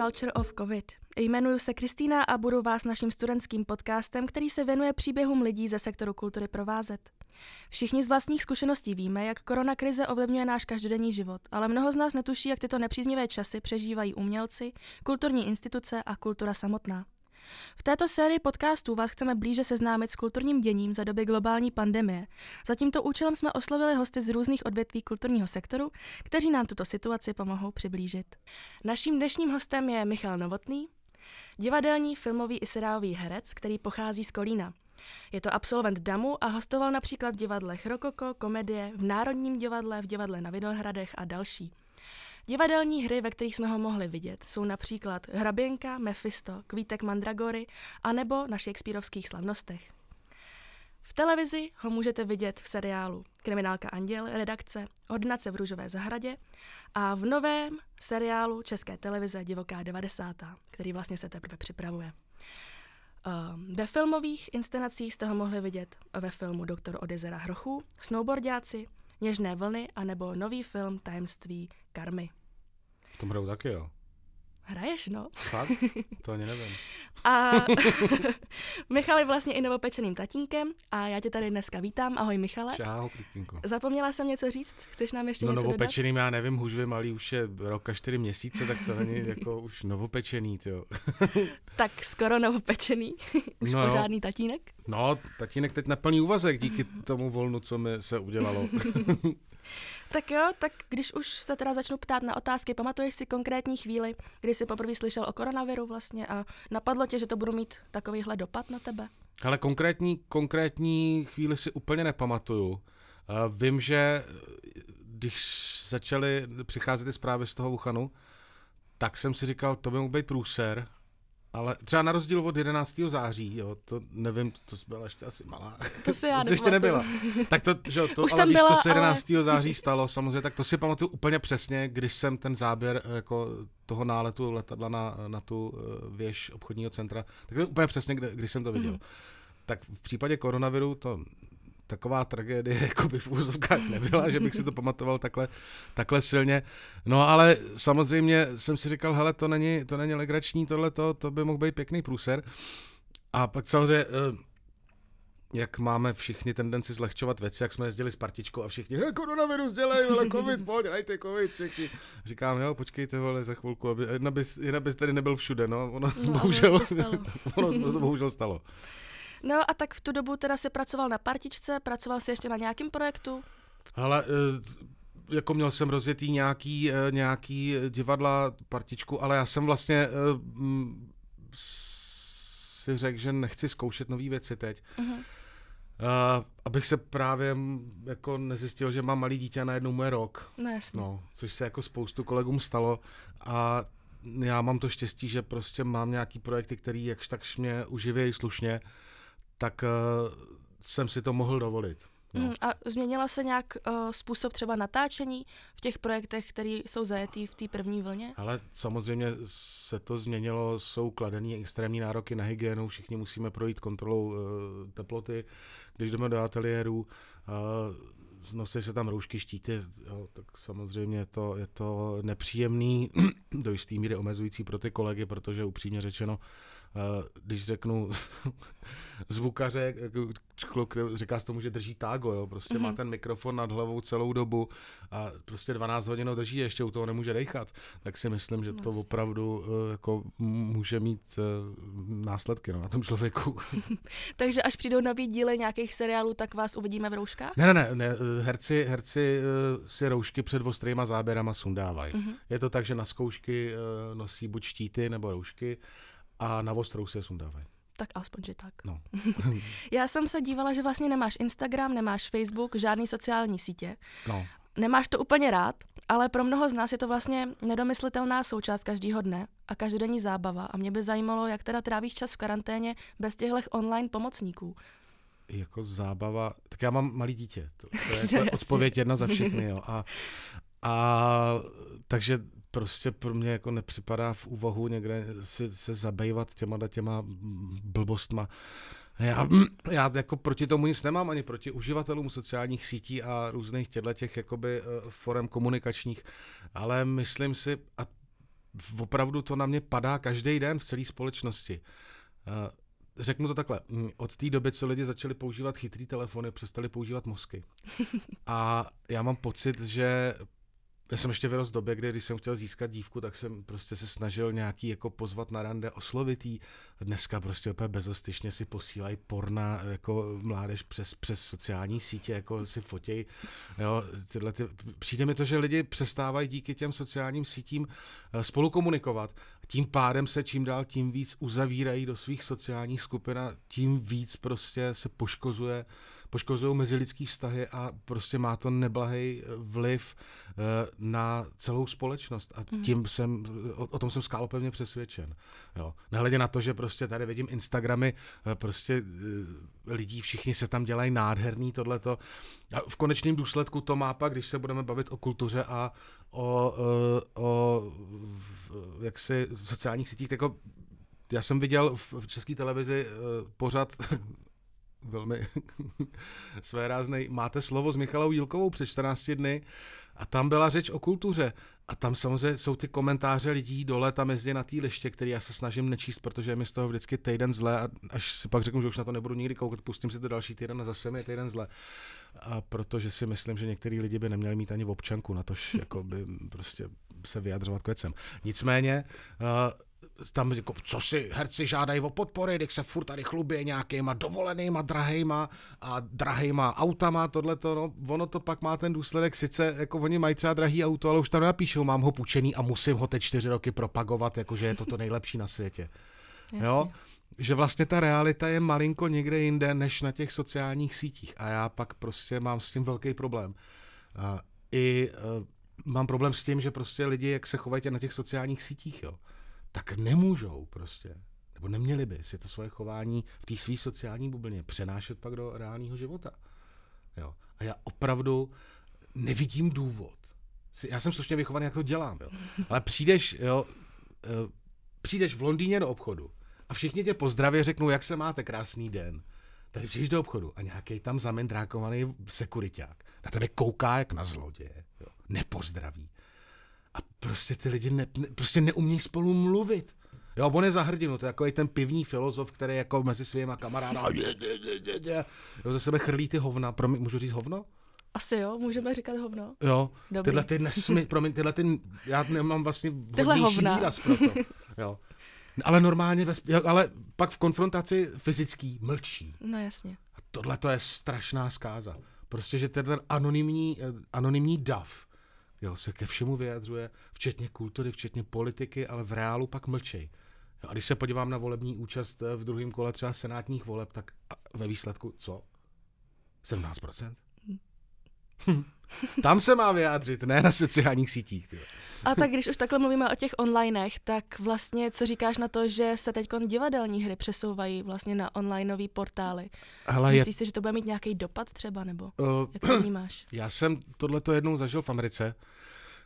Culture of COVID. Jmenuji se Kristýna a budu vás naším studentským podcastem, který se věnuje příběhům lidí ze sektoru kultury provázet. Všichni z vlastních zkušeností víme, jak koronakrize ovlivňuje náš každodenní život, ale mnoho z nás netuší, jak tyto nepříznivé časy přežívají umělci, kulturní instituce a kultura samotná. V této sérii podcastů vás chceme blíže seznámit s kulturním děním za doby globální pandemie. Za tímto účelem jsme oslovili hosty z různých odvětví kulturního sektoru, kteří nám tuto situaci pomohou přiblížit. Naším dnešním hostem je Michal Novotný, divadelní, filmový i seriálový herec, který pochází z Kolína. Je to absolvent DAMu a hostoval například v divadlech Rokoko, Komedie, v Národním divadle, v divadle na Vinohradech a další. Divadelní hry, ve kterých jsme ho mohli vidět, jsou například Hraběnka, Mephisto, Kvítek Mandragory a nebo na Shakespeareovských slavnostech. V televizi ho můžete vidět v seriálu Kriminálka Anděl, redakce Ordinace v Růžové zahradě a v novém seriálu České televize Divoká 90., který vlastně se teprve připravuje. Ehm, ve filmových inscenacích jste ho mohli vidět ve filmu Doktor Odezera Hrochů, Snowboardiáci, Něžné vlny a nebo nový film Tajemství karmy. To hrajou taky, jo. Hraješ, no. Fakt? To ani nevím. A Michal je vlastně i novopečeným tatínkem a já tě tady dneska vítám. Ahoj Michale. Čau, Kristýnko. Zapomněla jsem něco říct? Chceš nám ještě no, něco novopečeným dodat? já nevím, hužvě malý už je rok a čtyři měsíce, tak to není jako už novopečený, jo. tak skoro novopečený. už no, pořádný tatínek? No, tatínek teď na plný úvazek díky tomu volnu, co mi se udělalo. Tak jo, tak když už se teda začnu ptát na otázky, pamatuješ si konkrétní chvíli, kdy jsi poprvé slyšel o koronaviru vlastně a napadlo tě, že to budu mít takovýhle dopad na tebe? Ale konkrétní, konkrétní chvíli si úplně nepamatuju. Uh, vím, že když začaly přicházet ty zprávy z toho Wuhanu, tak jsem si říkal, to by mohl být průser, ale třeba na rozdíl od 11. září, jo, to nevím, to jsi byla ještě asi malá. To si já to ještě nebyla. Tak to, že jo, to, Už ale víš, byla, co se 11. Ale... září stalo, samozřejmě, tak to si pamatuju úplně přesně, když jsem ten záběr jako toho náletu letadla na, na tu eh, věž obchodního centra, tak to úplně přesně, kdy, když jsem to viděl. Mm. Tak v případě koronaviru to taková tragédie jako by v úzovkách nebyla, že bych si to pamatoval takhle, takhle silně. No ale samozřejmě jsem si říkal, hele, to není, to není legrační, tohle to, to by mohl být pěkný průser. A pak samozřejmě eh, jak máme všichni tendenci zlehčovat věci, jak jsme jezdili s partičkou a všichni, hej, koronavirus dělej, ale covid, pojď, dajte covid, všichni. Říkám, jo, počkejte, vole, za chvilku, aby, jedna bys, jedna bys tady nebyl všude, no, ono, no, bohužel, ono to bohužel stalo. No a tak v tu dobu teda si pracoval na partičce, pracoval si ještě na nějakém projektu? Ale eh, jako měl jsem rozjetý nějaký, eh, nějaký divadla, partičku, ale já jsem vlastně eh, si řekl, že nechci zkoušet nové věci teď. Uh-huh. Uh, abych se právě jako nezjistil, že mám malý dítě a najednou mu je rok. No. No, což se jako spoustu kolegům stalo a já mám to štěstí, že prostě mám nějaký projekty, který jakž takž mě uživějí slušně tak uh, jsem si to mohl dovolit. No. Mm, a změnila se nějak uh, způsob třeba natáčení v těch projektech, které jsou zajetý v té první vlně? Ale samozřejmě se to změnilo, jsou kladený extrémní nároky na hygienu, všichni musíme projít kontrolou uh, teploty, když jdeme do ateliéru, uh, nosí se tam roušky, štíty, jo, tak samozřejmě to, je to nepříjemný, do jisté míry omezující pro ty kolegy, protože upřímně řečeno, když řeknu zvukaře, kluk říká se tomu, že drží tágo, jo, prostě mm-hmm. má mhm. ten mikrofon nad hlavou celou dobu a prostě 12 hodin drží, ještě u toho nemůže dechat, tak si myslím, že to opravdu eh, jako může mít eh, následky no, na tom člověku. Takže až přijdou nový díly nějakých seriálů, tak vás uvidíme v rouškách? Ne, ne, ne, ne herci, herci eh, si roušky před ostrýma záběrama sundávají. Mm-hmm. Je to tak, že na zkoušky nosí buď štíty nebo roušky, a na ostrou se sundávají. Tak aspoň, že tak. No. Já jsem se dívala, že vlastně nemáš Instagram, nemáš Facebook, žádný sociální sítě. No. Nemáš to úplně rád, ale pro mnoho z nás je to vlastně nedomyslitelná součást každého dne a každodenní zábava. A mě by zajímalo, jak teda trávíš čas v karanténě bez těchto online pomocníků. Jako zábava, tak já mám malý dítě, to, to je jako odpověď jedna za všechny, jo. A, a takže prostě pro mě jako nepřipadá v úvahu někde si, se zabývat těma těma blbostma. Já, já jako proti tomu nic nemám, ani proti uživatelům sociálních sítí a různých těchto těch jakoby eh, forem komunikačních, ale myslím si, a opravdu to na mě padá každý den v celé společnosti. Uh, řeknu to takhle, mm, od té doby, co lidi začali používat chytrý telefony, přestali používat mozky. A já mám pocit, že já jsem ještě vyrost v době, kdy když jsem chtěl získat dívku, tak jsem prostě se snažil nějaký jako pozvat na rande oslovitý. Dneska prostě úplně bezostyšně si posílají porna jako mládež přes, přes sociální sítě, jako si fotěj. Jo, tyhle ty, přijde mi to, že lidi přestávají díky těm sociálním sítím eh, spolu komunikovat. Tím pádem se čím dál tím víc uzavírají do svých sociálních skupin a tím víc prostě se poškozuje poškozují mezilidský vztahy a prostě má to neblahý vliv eh, na celou společnost a mhm. tím jsem, o, o tom jsem skálopevně přesvědčen. Jo. Nehledě na to, že prostě tady vidím Instagramy eh, prostě eh, lidí, všichni se tam dělají nádherný tohleto. A v konečném důsledku to má pak, když se budeme bavit o kultuře a o, o, o jaksi sociálních sítích, jako já jsem viděl v české televizi pořad velmi své ráznej. Máte slovo s Michalou Jílkovou před 14 dny a tam byla řeč o kultuře. A tam samozřejmě jsou ty komentáře lidí dole, tam jezdí na té liště, který já se snažím nečíst, protože mi z toho vždycky týden zle a až si pak řeknu, že už na to nebudu nikdy koukat, pustím si to další týden a zase mi je týden zle. A protože si myslím, že některý lidi by neměli mít ani v občanku, na tož jako by prostě se vyjadřovat k věcem. Nicméně, uh, tam jako, co si herci žádají o podpory, když se furt tady chlubě nějakýma dovolenýma, drahejma a drahejma autama, tohleto, no, ono to pak má ten důsledek, sice jako oni mají třeba drahý auto, ale už tam napíšou, mám ho půjčený a musím ho teď čtyři roky propagovat, jakože je to to nejlepší na světě. Jo? Že vlastně ta realita je malinko někde jinde, než na těch sociálních sítích a já pak prostě mám s tím velký problém. A I uh, mám problém s tím, že prostě lidi, jak se chovají na těch sociálních sítích, jo tak nemůžou prostě, nebo neměli by si to svoje chování v té své sociální bublině přenášet pak do reálného života. Jo. A já opravdu nevidím důvod. Já jsem slušně vychovaný, jak to dělám, jo. Ale přijdeš, jo, eh, přijdeš v Londýně do obchodu a všichni tě pozdraví řeknou, jak se máte, krásný den. Tady přijdeš do obchodu a nějaký tam zamendrákovaný sekuriták na tebe kouká jak na zloděje, jo. nepozdraví. Prostě ty lidi ne, ne, prostě neumí spolu mluvit. Jo, on je za hrdinu, to je jako ten pivní filozof, který jako mezi svýma kamarády jo, ze sebe chrlí ty hovna. Promiň, můžu říct hovno? Asi jo, můžeme říkat hovno. Jo, Dobrý. tyhle ty nesmy, promiň, tyhle ty, já nemám vlastně vhodnější výraz pro to. Jo. Ale normálně, ve, ale pak v konfrontaci fyzický mlčí. No jasně. A tohle to je strašná zkáza. Prostě, že ten anonymní, eh, anonymní dav, Jo, se ke všemu vyjadřuje, včetně kultury, včetně politiky, ale v reálu pak mlčej. Jo, a když se podívám na volební účast eh, v druhém kole třeba senátních voleb, tak ve výsledku co? 17%? Tam se má vyjádřit, ne na sociálních sítích. Tyjo. A tak když už takhle mluvíme o těch onlinech, tak vlastně co říkáš na to, že se teď divadelní hry přesouvají vlastně na onlineové portály? Hele, Myslíš je... si, že to bude mít nějaký dopad třeba, nebo uh, jak to vnímáš? Já jsem tohleto jednou zažil v Americe.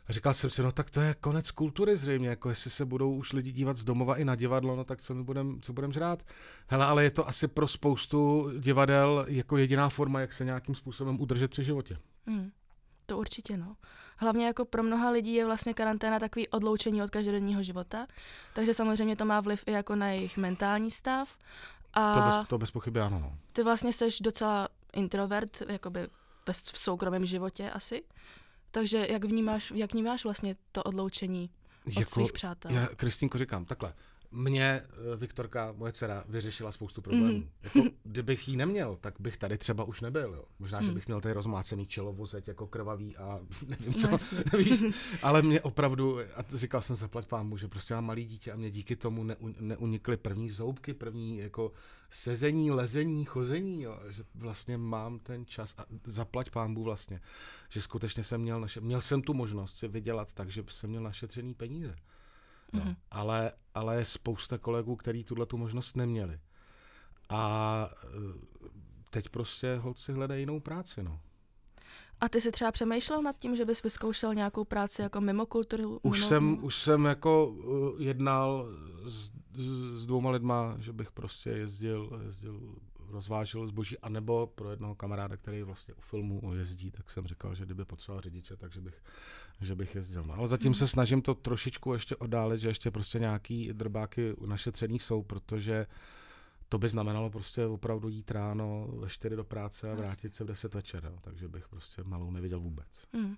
A říkal jsem si, no tak to je konec kultury zřejmě, jako jestli se budou už lidi dívat z domova i na divadlo, no tak co my budem, co budem žrát. Hele, ale je to asi pro spoustu divadel jako jediná forma, jak se nějakým způsobem udržet při životě. Hmm. To určitě, no. Hlavně jako pro mnoha lidí je vlastně karanténa takový odloučení od každodenního života, takže samozřejmě to má vliv i jako na jejich mentální stav. A to bez, to bez pochyby ano, no. Ty vlastně jsi docela introvert, jakoby v soukromém životě asi. Takže jak vnímáš, jak vnímáš vlastně to odloučení od jako, svých přátel? Já, Kristýnko, říkám takhle mě eh, Viktorka, moje dcera, vyřešila spoustu problémů. Mm. Jako, kdybych jí neměl, tak bych tady třeba už nebyl. Jo. Možná, mm. že mhm. bych měl tady rozmácený čelo, vozeť jako krvavý a nevím co, no, víš. Ale mě opravdu, a říkal jsem zaplať pámu, že prostě mám malý dítě a mě díky tomu neu, neunikly první zoubky, první jako sezení, lezení, chození, jo. že vlastně mám ten čas a zaplať pámbu vlastně, že skutečně jsem měl, naše, měl jsem tu možnost si vydělat tak, že jsem měl našetřený peníze. No. Mm-hmm. Ale, ale je spousta kolegů, kteří tuhle tu možnost neměli. A e, teď prostě holci hledají jinou práci, no. A ty jsi třeba přemýšlel nad tím, že bys vyzkoušel nějakou práci jako mimo kulturu? Už, mimo... jsem, už jsem jako uh, jednal s, s, s dvouma lidma, že bych prostě jezdil, jezdil rozvážel zboží, anebo pro jednoho kamaráda, který vlastně u filmu jezdí, tak jsem říkal, že kdyby potřeboval řidiče, takže bych, že bych jezdil. No, ale zatím se snažím to trošičku ještě oddálit, že ještě prostě nějaký drbáky našetřený jsou, protože to by znamenalo prostě opravdu jít ráno ve 4 do práce a vrátit se v 10 večer, jo. takže bych prostě malou neviděl vůbec. Hmm.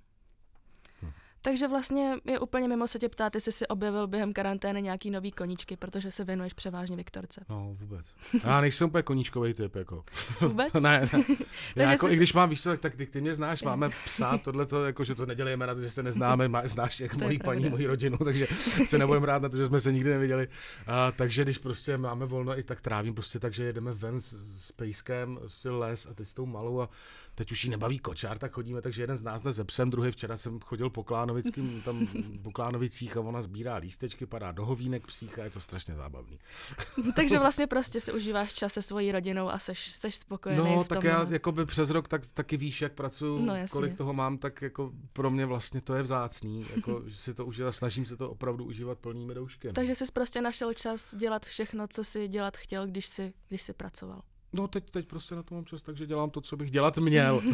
Takže vlastně je úplně mimo se tě ptát, jestli jsi objevil během karantény nějaký nový koníčky, protože se věnuješ převážně Viktorce. No, vůbec. Já nejsem úplně koníčkový typ, jako. Vůbec? ne, ne. Já jako, jsi... i když mám, víš co, tak, ty, ty mě znáš, máme psa, tohle to, jako, že to nedělejme na to, že se neznáme, má, znáš jak mojí paní, moji rodinu, takže se nebudeme rád na to, že jsme se nikdy neviděli. A, takže když prostě máme volno, i tak trávím prostě tak, že jedeme ven s, s pejskem, prostě les a teď s tou malou a teď už jí nebaví kočár, tak chodíme, takže jeden z nás ze psem, druhý včera jsem chodil po Klánovickým, tam po Klánovicích a ona sbírá lístečky, padá do hovínek psícha, je to strašně zábavný. takže vlastně prostě si užíváš čas se svojí rodinou a seš, seš spokojený No, v tom, tak já no. jako by přes rok tak, taky víš, jak pracuji, no, kolik toho mám, tak jako pro mě vlastně to je vzácný, jako, že si to užívat, snažím se to opravdu užívat plnými doušky. Takže jsi prostě našel čas dělat všechno, co si dělat chtěl, když si, když si pracoval. No teď, teď prostě na to mám čas, takže dělám to, co bych dělat měl.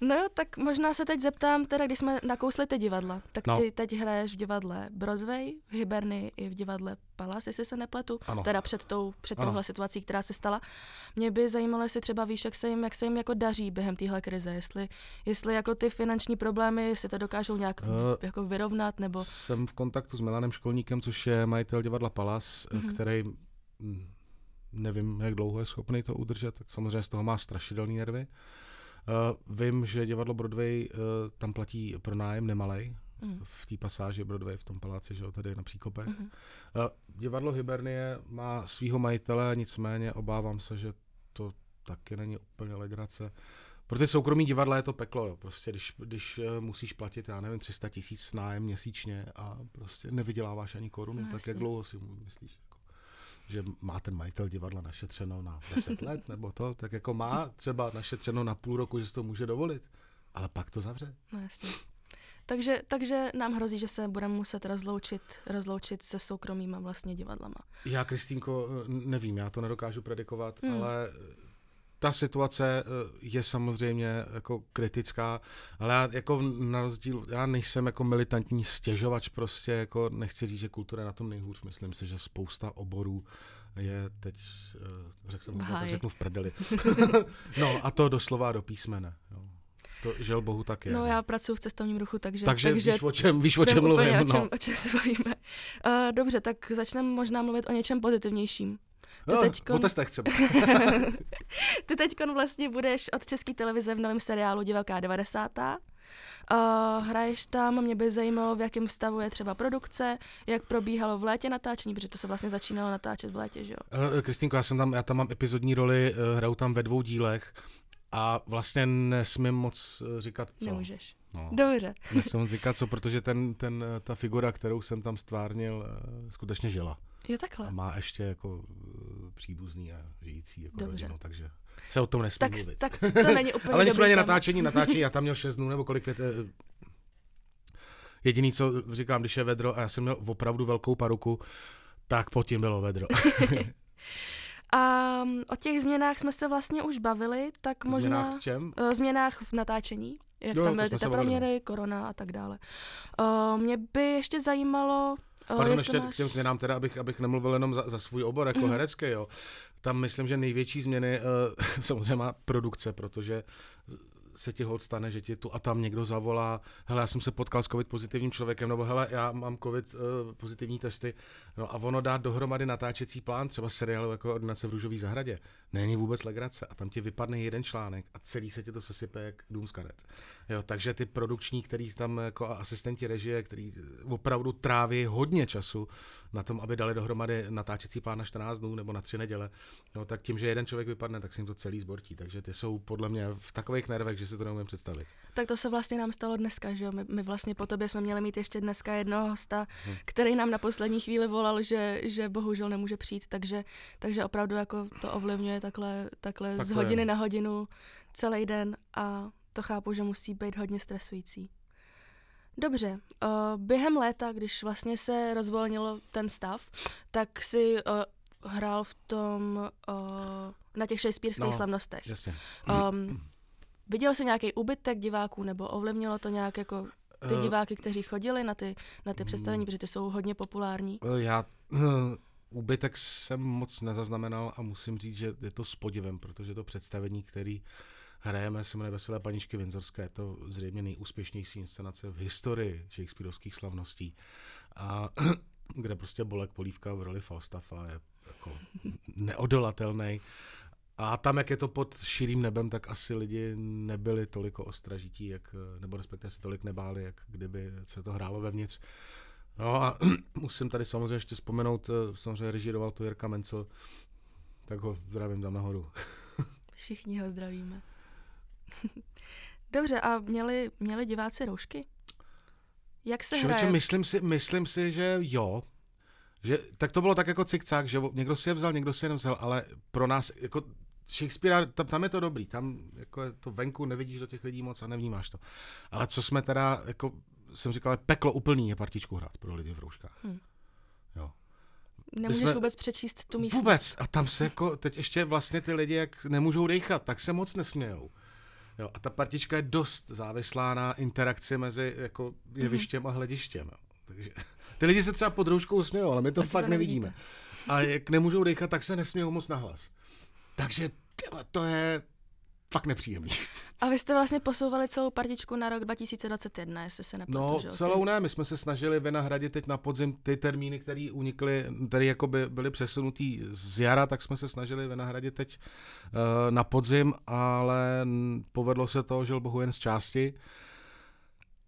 no jo, tak možná se teď zeptám, teda když jsme nakousli ty divadla, tak no. ty teď hraješ v divadle Broadway, v Hiberny i v divadle Palace, jestli se nepletu, ano. teda před, tou, před touhle situací, která se stala. Mě by zajímalo, jestli třeba víš, jak se jim, jak se jim jako daří během téhle krize, jestli, jestli jako ty finanční problémy si to dokážou nějak uh, jako vyrovnat, nebo... Jsem v kontaktu s Milanem Školníkem, což je majitel divadla Palace, mm-hmm. který nevím, jak dlouho je schopný to udržet, tak samozřejmě z toho má strašidelné nervy. Uh, vím, že divadlo Broadway uh, tam platí pronájem nemalej, mm. v té pasáži Broadway v tom paláci, že jo, tady na Příkopech. Mm. Uh, divadlo Hibernie má svého majitele, nicméně obávám se, že to taky není úplně legrace. Pro ty soukromí divadla je to peklo, jo. prostě když, když musíš platit, já nevím, 300 tisíc nájem měsíčně a prostě nevyděláváš ani korunu, no, tak jak dlouho si myslíš? Že má ten majitel divadla našetřeno na 10 let nebo to, tak jako má třeba našetřeno na půl roku, že si to může dovolit, ale pak to zavře. No jasně. Takže, takže nám hrozí, že se budeme muset rozloučit, rozloučit se soukromýma vlastně divadlama. Já, Kristýnko, nevím, já to nedokážu predikovat, hmm. ale ta situace eh, je samozřejmě jako kritická, ale já jako na rozdíl, já nejsem jako militantní stěžovač prostě, jako nechci říct, že kultura je na tom nejhůř, myslím si, že spousta oborů je teď, eh, řekl jsem, tak řeknu v prdeli. no a to doslova do písmene. Jo. To žel bohu tak je. No já pracuji v cestovním ruchu, takže... Takže, takže víš, o čem, víš, o čem mluvím. O čem, no. o čem se bavíme. Uh, dobře, tak začneme možná mluvit o něčem pozitivnějším. Ty no, teďkon... O testech třeba. ty teď vlastně budeš od České televize v novém seriálu Divoká 90. Uh, hraješ tam, mě by zajímalo, v jakém stavu je třeba produkce, jak probíhalo v létě natáčení, protože to se vlastně začínalo natáčet v létě, že jo? Uh, Kristýnko, já jsem tam, já tam mám epizodní roli, uh, hraju tam ve dvou dílech a vlastně nesmím moc říkat co. Nemůžeš. No. Dobře. Nesmím moc říkat co, protože ten, ten, ta figura, kterou jsem tam stvárnil, skutečně žila. Jo, takhle. A má ještě jako příbuzný a žijící jako Dobře. rodinu, takže se o tom nesmí tak, mluvit. Tak to není úplně Ale nicméně natáčení, natáčení, já tam měl 6 dnů nebo kolik pět, eh, Jediný, co říkám, když je vedro, a já jsem měl opravdu velkou paruku, tak pod tím bylo vedro. a o těch změnách jsme se vlastně už bavili, tak možná... Změnách čem? Uh, změnách v natáčení, jak jo, tam byly ty proměry, korona a tak dále. Uh, mě by ještě zajímalo, Pardon, ještě máš... k těm změnám teda, abych, abych nemluvil jenom za, za svůj obor jako mm. herecký, jo. Tam myslím, že největší změny uh, samozřejmě má produkce, protože se ti hold stane, že ti tu a tam někdo zavolá, hele, já jsem se potkal s covid pozitivním člověkem, nebo hele, já mám covid uh, pozitivní testy, no a ono dát dohromady natáčecí plán, třeba seriálu jako Ordinace v Růžové zahradě, není vůbec legrace a tam ti vypadne jeden článek a celý se ti to sesype jak dům z karet. Jo, takže ty produkční, který tam jako asistenti režie, který opravdu tráví hodně času na tom, aby dali dohromady natáčecí plán na 14 dnů nebo na tři neděle, jo, tak tím, že jeden člověk vypadne, tak si jim to celý zbortí. Takže ty jsou podle mě v takových nervech, že si to neumím představit. Tak to se vlastně nám stalo dneska, že jo? My, my vlastně po tobě jsme měli mít ještě dneska jednoho hosta, hmm. který nám na poslední chvíli volal, že, že bohužel nemůže přijít, takže, takže opravdu jako to ovlivňuje takhle, takhle, takhle z hodiny na hodinu celý den a to chápu, že musí být hodně stresující. Dobře, uh, během léta, když vlastně se rozvolnilo ten stav, tak si uh, hrál v tom, uh, na těch Shakespeareovských no, slavnostech. Jasně. Um, viděl jsi nějaký úbytek diváků, nebo ovlivnilo to nějak jako ty uh, diváky, kteří chodili na ty, na ty představení, protože ty jsou hodně populární? Já uh, úbytek jsem moc nezaznamenal a musím říct, že je to s podivem, protože to představení, který hrajeme, se jmenuje Veselé paničky Vinzorské, je to zřejmě nejúspěšnější inscenace v historii Shakespeareovských slavností. A kde prostě Bolek Polívka v roli Falstaffa je jako neodolatelný. A tam, jak je to pod širým nebem, tak asi lidi nebyli toliko ostražití, jak, nebo respektive se tolik nebáli, jak kdyby se to hrálo vevnitř. No a musím tady samozřejmě ještě vzpomenout, eh, samozřejmě režíroval to Jirka Mencel, tak ho zdravím tam nahoru. Všichni ho zdravíme. Dobře, a měli, měli diváci roušky? Jak se Člověče, hraje? Myslím si, myslím si, že jo. Že, tak to bylo tak jako cikcák, že někdo si je vzal, někdo si je nevzal, ale pro nás, jako Shakespeare, tam, tam je to dobrý, tam jako je to venku, nevidíš do těch lidí moc a nevnímáš to. Ale co jsme teda, jako jsem říkal, peklo úplný je partičku hrát pro lidi v rouškách. Hmm. Jo. Nemůžeš jsme, vůbec přečíst tu místnost. Vůbec. A tam se jako, teď ještě vlastně ty lidi, jak nemůžou dechat, tak se moc nesmějou. Jo, a ta partička je dost závislá na interakci mezi jako jevištěm mm-hmm. a hledištěm. Jo. Takže ty lidi se třeba pod rouškou smějou, ale my to tak fakt to nevidíme. A jak nemůžou dechat, tak se nesmějou moc nahlas. Takže to je fakt nepříjemný. A vy jste vlastně posouvali celou partičku na rok 2021, jestli se nepletu, No, že? celou ne, my jsme se snažili vynahradit teď na podzim ty termíny, které unikly, které jako by byly přesunutý z jara, tak jsme se snažili vynahradit teď uh, na podzim, ale povedlo se to, žil bohu jen z části.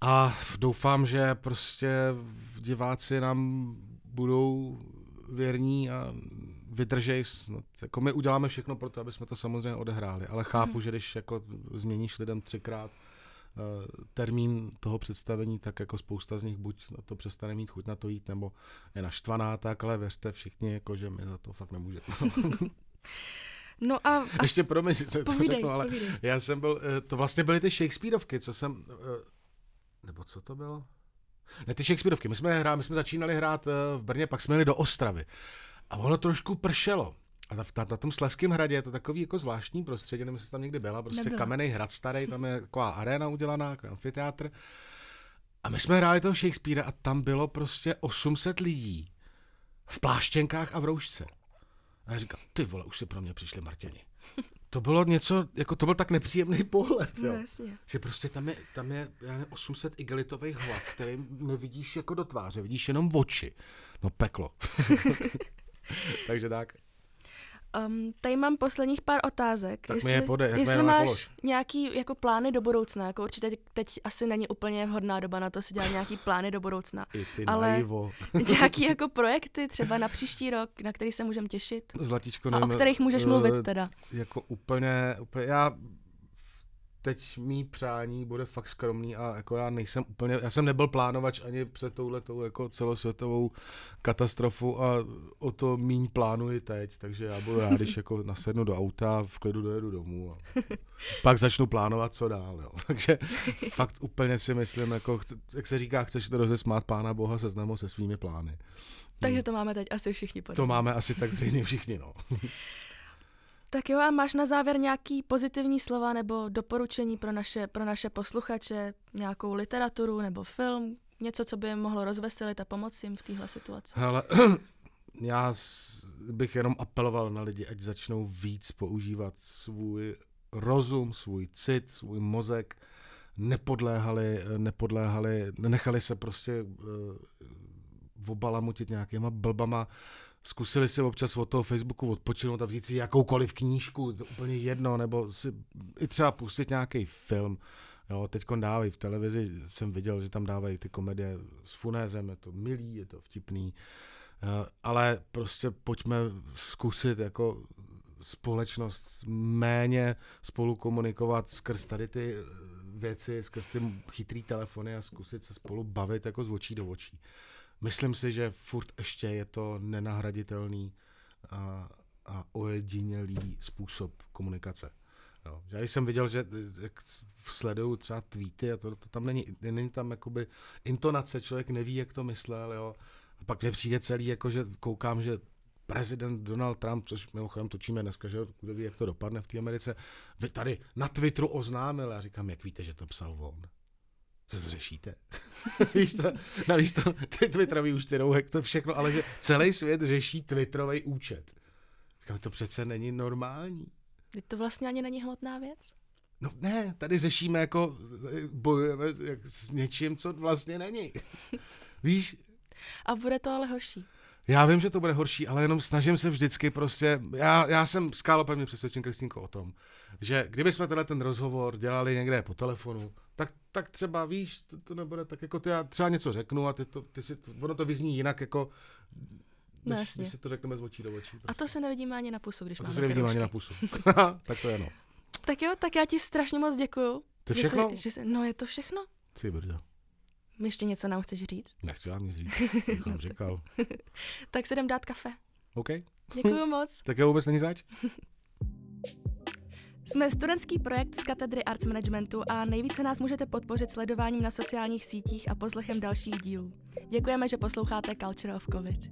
A doufám, že prostě diváci nám budou věrní a vydržej, no, jako my uděláme všechno pro to, aby jsme to samozřejmě odehráli, ale chápu, hmm. že když jako změníš lidem třikrát uh, termín toho představení, tak jako spousta z nich buď na to přestane mít chuť na to jít, nebo je naštvaná tak, ale věřte všichni, jako, že my za to fakt nemůžeme. No a... Ještě promiň, co to řeknu, ale povídej. já jsem byl, eh, to vlastně byly ty Shakespeareovky, co jsem, eh, nebo co to bylo? Ne, ty Shakespeareovky, my jsme, hrá, my jsme začínali hrát v Brně, pak jsme jeli do Ostravy. A ono trošku pršelo. A na, na, na tom Sleském hradě je to takový jako zvláštní prostředí, nevím, jestli tam někdy byla, prostě Nebyla. kamenný hrad starý, tam je taková arena udělaná, jako amfiteátr. A my jsme hráli toho Shakespearea a tam bylo prostě 800 lidí v pláštěnkách a v roušce. A já říkám, ty vole, už si pro mě přišli Martěni. To bylo něco, jako to byl tak nepříjemný pohled, jo. No, že prostě tam je, tam je já ne, 800 igelitových hlav, které nevidíš jako do tváře, vidíš jenom oči. No peklo. Takže tak. Um, tady mám posledních pár otázek. Tak jestli, mi je pode, jak jestli máš polož. nějaký jako plány do budoucna, jako určitě teď asi není úplně vhodná doba na to si dělat nějaký plány do budoucna. I ty ale naivo. nějaký jako projekty třeba na příští rok, na který se můžeme těšit. Zlatičko, A nevím, o kterých můžeš mluvit eh, teda. Jako úplně, úplně já teď mý přání bude fakt skromný a jako já nejsem úplně, já jsem nebyl plánovač ani před touhletou jako celosvětovou katastrofu a o to míň plánuji teď, takže já budu rád, když jako nasednu do auta, v klidu dojedu domů a pak začnu plánovat, co dál, jo. Takže fakt úplně si myslím, jako, jak se říká, chceš to rozesmát pána Boha, seznamu se svými plány. Takže to máme teď asi všichni podobně. To máme asi tak zřejmě všichni, no. Tak jo, a máš na závěr nějaký pozitivní slova nebo doporučení pro naše, pro naše posluchače, nějakou literaturu nebo film, něco, co by jim mohlo rozveselit a pomoci jim v téhle situaci? Hele, já bych jenom apeloval na lidi, ať začnou víc používat svůj rozum, svůj cit, svůj mozek, nepodléhali, nepodléhali, nenechali se prostě uh, obalamutit nějakýma blbama, zkusili si občas od toho Facebooku odpočinout a vzít si jakoukoliv knížku, to úplně jedno, nebo si i třeba pustit nějaký film. Jo, teď dávají v televizi, jsem viděl, že tam dávají ty komedie s Funézem, je to milý, je to vtipný, eh, ale prostě pojďme zkusit jako společnost méně spolu komunikovat skrz tady ty věci, skrz ty chytrý telefony a zkusit se spolu bavit jako z očí do očí myslím si, že furt ještě je to nenahraditelný a, a ojedinělý způsob komunikace. Jo. Já jsem viděl, že jak sleduju třeba tweety a to, to tam není, není tam jakoby intonace, člověk neví, jak to myslel, jo. A pak mě přijde celý, jako že koukám, že prezident Donald Trump, což mimochodem točíme dneska, že kdo ví, jak to dopadne v té Americe, vy tady na Twitteru oznámil. Já říkám, jak víte, že to psal on? Co to řešíte? Víš to, navíc to, ty Twitterový rouhek, to všechno, ale že celý svět řeší Twitterový účet. Říkám, to přece není normální. Teď to vlastně ani není hmotná věc. No ne, tady řešíme jako, bojujeme s něčím, co vlastně není. Víš? A bude to ale horší. Já vím, že to bude horší, ale jenom snažím se vždycky prostě, já, já jsem skálopevně přesvědčen, Kristýnko, o tom, že kdyby jsme tenhle ten rozhovor dělali někde po telefonu, tak, tak třeba víš, to, to nebude tak jako ty, já třeba něco řeknu a ty, to, ty si, ono to vyzní jinak jako No, než, když si to řekneme z očí do očí. Prostě. A to se nevidíme ani na pusu, když a to se nevidíme ani na pusu. tak to je no. Tak jo, tak já ti strašně moc děkuju. To všechno? Že se, že se, no je to všechno. Ty brdo. Ještě něco nám chceš říct? Nechci vám nic říct, jsem říkal. tak se jdem dát kafe. OK. Děkuju moc. tak jo, vůbec není zač. Jsme studentský projekt z katedry Arts Managementu a nejvíce nás můžete podpořit sledováním na sociálních sítích a poslechem dalších dílů. Děkujeme, že posloucháte Culture of Covid.